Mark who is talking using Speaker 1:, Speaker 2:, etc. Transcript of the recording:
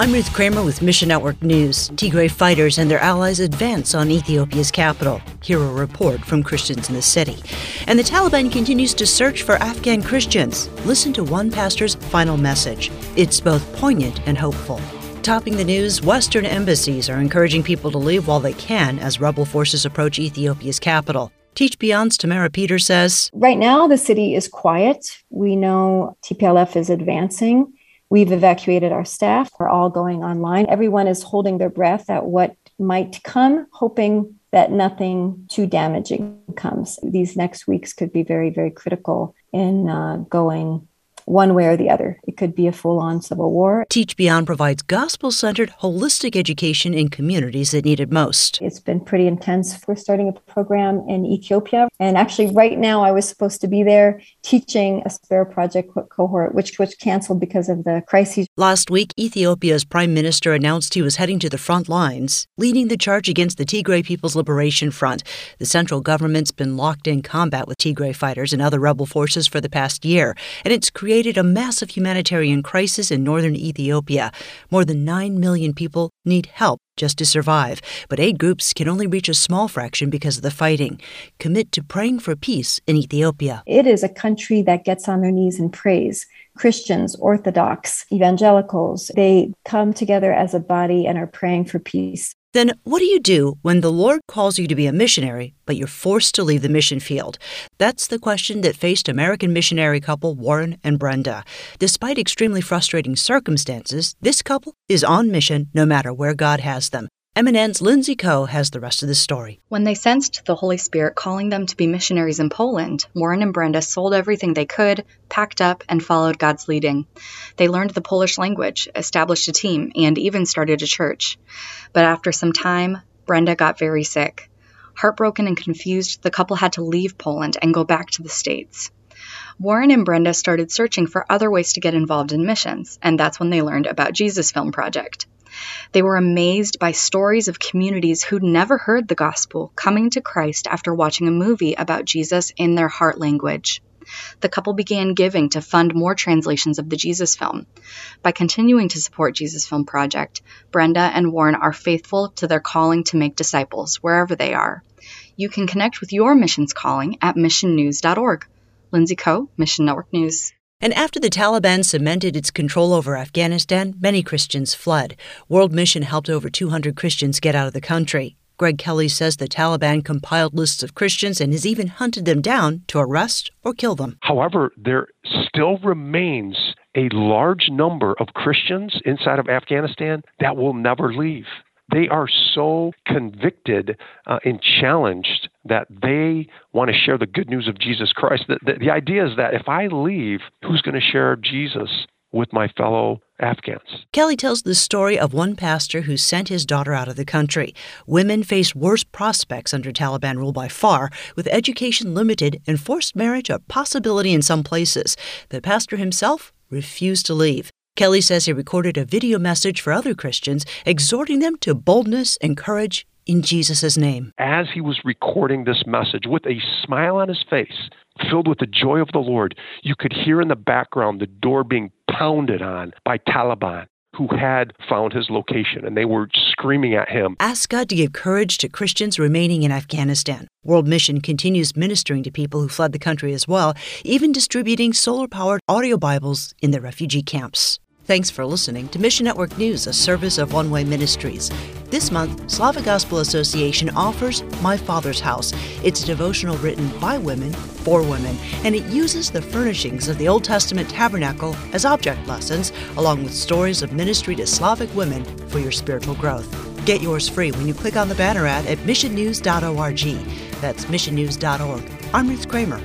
Speaker 1: I'm Ruth Kramer with Mission Network News. Tigray fighters and their allies advance on Ethiopia's capital. Hear a report from Christians in the city. And the Taliban continues to search for Afghan Christians. Listen to one pastor's final message. It's both poignant and hopeful. Topping the news, Western embassies are encouraging people to leave while they can as rebel forces approach Ethiopia's capital. Teach Beyond's Tamara Peter says
Speaker 2: Right now, the city is quiet. We know TPLF is advancing. We've evacuated our staff. We're all going online. Everyone is holding their breath at what might come, hoping that nothing too damaging comes. These next weeks could be very, very critical in uh, going one way or the other. Could be a full on civil war.
Speaker 1: Teach Beyond provides gospel centered, holistic education in communities that need it most.
Speaker 2: It's been pretty intense. We're starting a program in Ethiopia. And actually, right now, I was supposed to be there teaching a Spare Project cohort, which was canceled because of the crisis.
Speaker 1: Last week, Ethiopia's prime minister announced he was heading to the front lines, leading the charge against the Tigray People's Liberation Front. The central government's been locked in combat with Tigray fighters and other rebel forces for the past year, and it's created created a massive humanitarian crisis in northern Ethiopia. More than 9 million people need help just to survive, but aid groups can only reach a small fraction because of the fighting. Commit to praying for peace in Ethiopia.
Speaker 2: It is a country that gets on their knees and prays. Christians, Orthodox, evangelicals, they come together as a body and are praying for peace.
Speaker 1: Then what do you do when the Lord calls you to be a missionary, but you're forced to leave the mission field? That's the question that faced American missionary couple Warren and Brenda. Despite extremely frustrating circumstances, this couple is on mission no matter where God has them. MNN's Lindsay Coe has the rest of the story.
Speaker 3: When they sensed the Holy Spirit calling them to be missionaries in Poland, Warren and Brenda sold everything they could, packed up, and followed God's leading. They learned the Polish language, established a team, and even started a church. But after some time, Brenda got very sick. Heartbroken and confused, the couple had to leave Poland and go back to the States. Warren and Brenda started searching for other ways to get involved in missions, and that's when they learned about Jesus Film Project. They were amazed by stories of communities who'd never heard the gospel coming to Christ after watching a movie about Jesus in their heart language. The couple began giving to fund more translations of the Jesus film. By continuing to support Jesus Film Project, Brenda and Warren are faithful to their calling to make disciples wherever they are. You can connect with your missions calling at missionnews.org. Lindsay Coe, Mission Network News.
Speaker 1: And after the Taliban cemented its control over Afghanistan, many Christians fled. World Mission helped over 200 Christians get out of the country. Greg Kelley says the Taliban compiled lists of Christians and has even hunted them down to arrest or kill them.
Speaker 4: However, there still remains a large number of Christians inside of Afghanistan that will never leave they are so convicted uh, and challenged that they want to share the good news of Jesus Christ. The, the, the idea is that if I leave, who's going to share Jesus with my fellow Afghans.
Speaker 1: Kelley tells the story of one pastor who sent his daughter out of the country. Women face worse prospects under Taliban rule by far, with education limited and forced marriage a possibility in some places. The pastor himself refused to leave. Kelley says he recorded a video message for other Christians, exhorting them to boldness and courage in Jesus' name.
Speaker 4: As he was recording this message with a smile on his face, filled with the joy of the Lord, you could hear in the background the door being pounded on by Taliban who had found his location and they were screaming at him.
Speaker 1: Ask God to give courage to Christians remaining in Afghanistan. World Mission continues ministering to people who fled the country as well, even distributing solar powered audio Bibles in the refugee camps. Thanks for listening to Mission Network News, a service of One Way Ministries. This month, Slavic Gospel Association offers My Father's House. It's a devotional written by women for women, and it uses the furnishings of the Old Testament tabernacle as object lessons, along with stories of ministry to Slavic women for your spiritual growth. Get yours free when you click on the banner ad at missionnews.org. That's missionnews.org. I'm Ruth Kramer.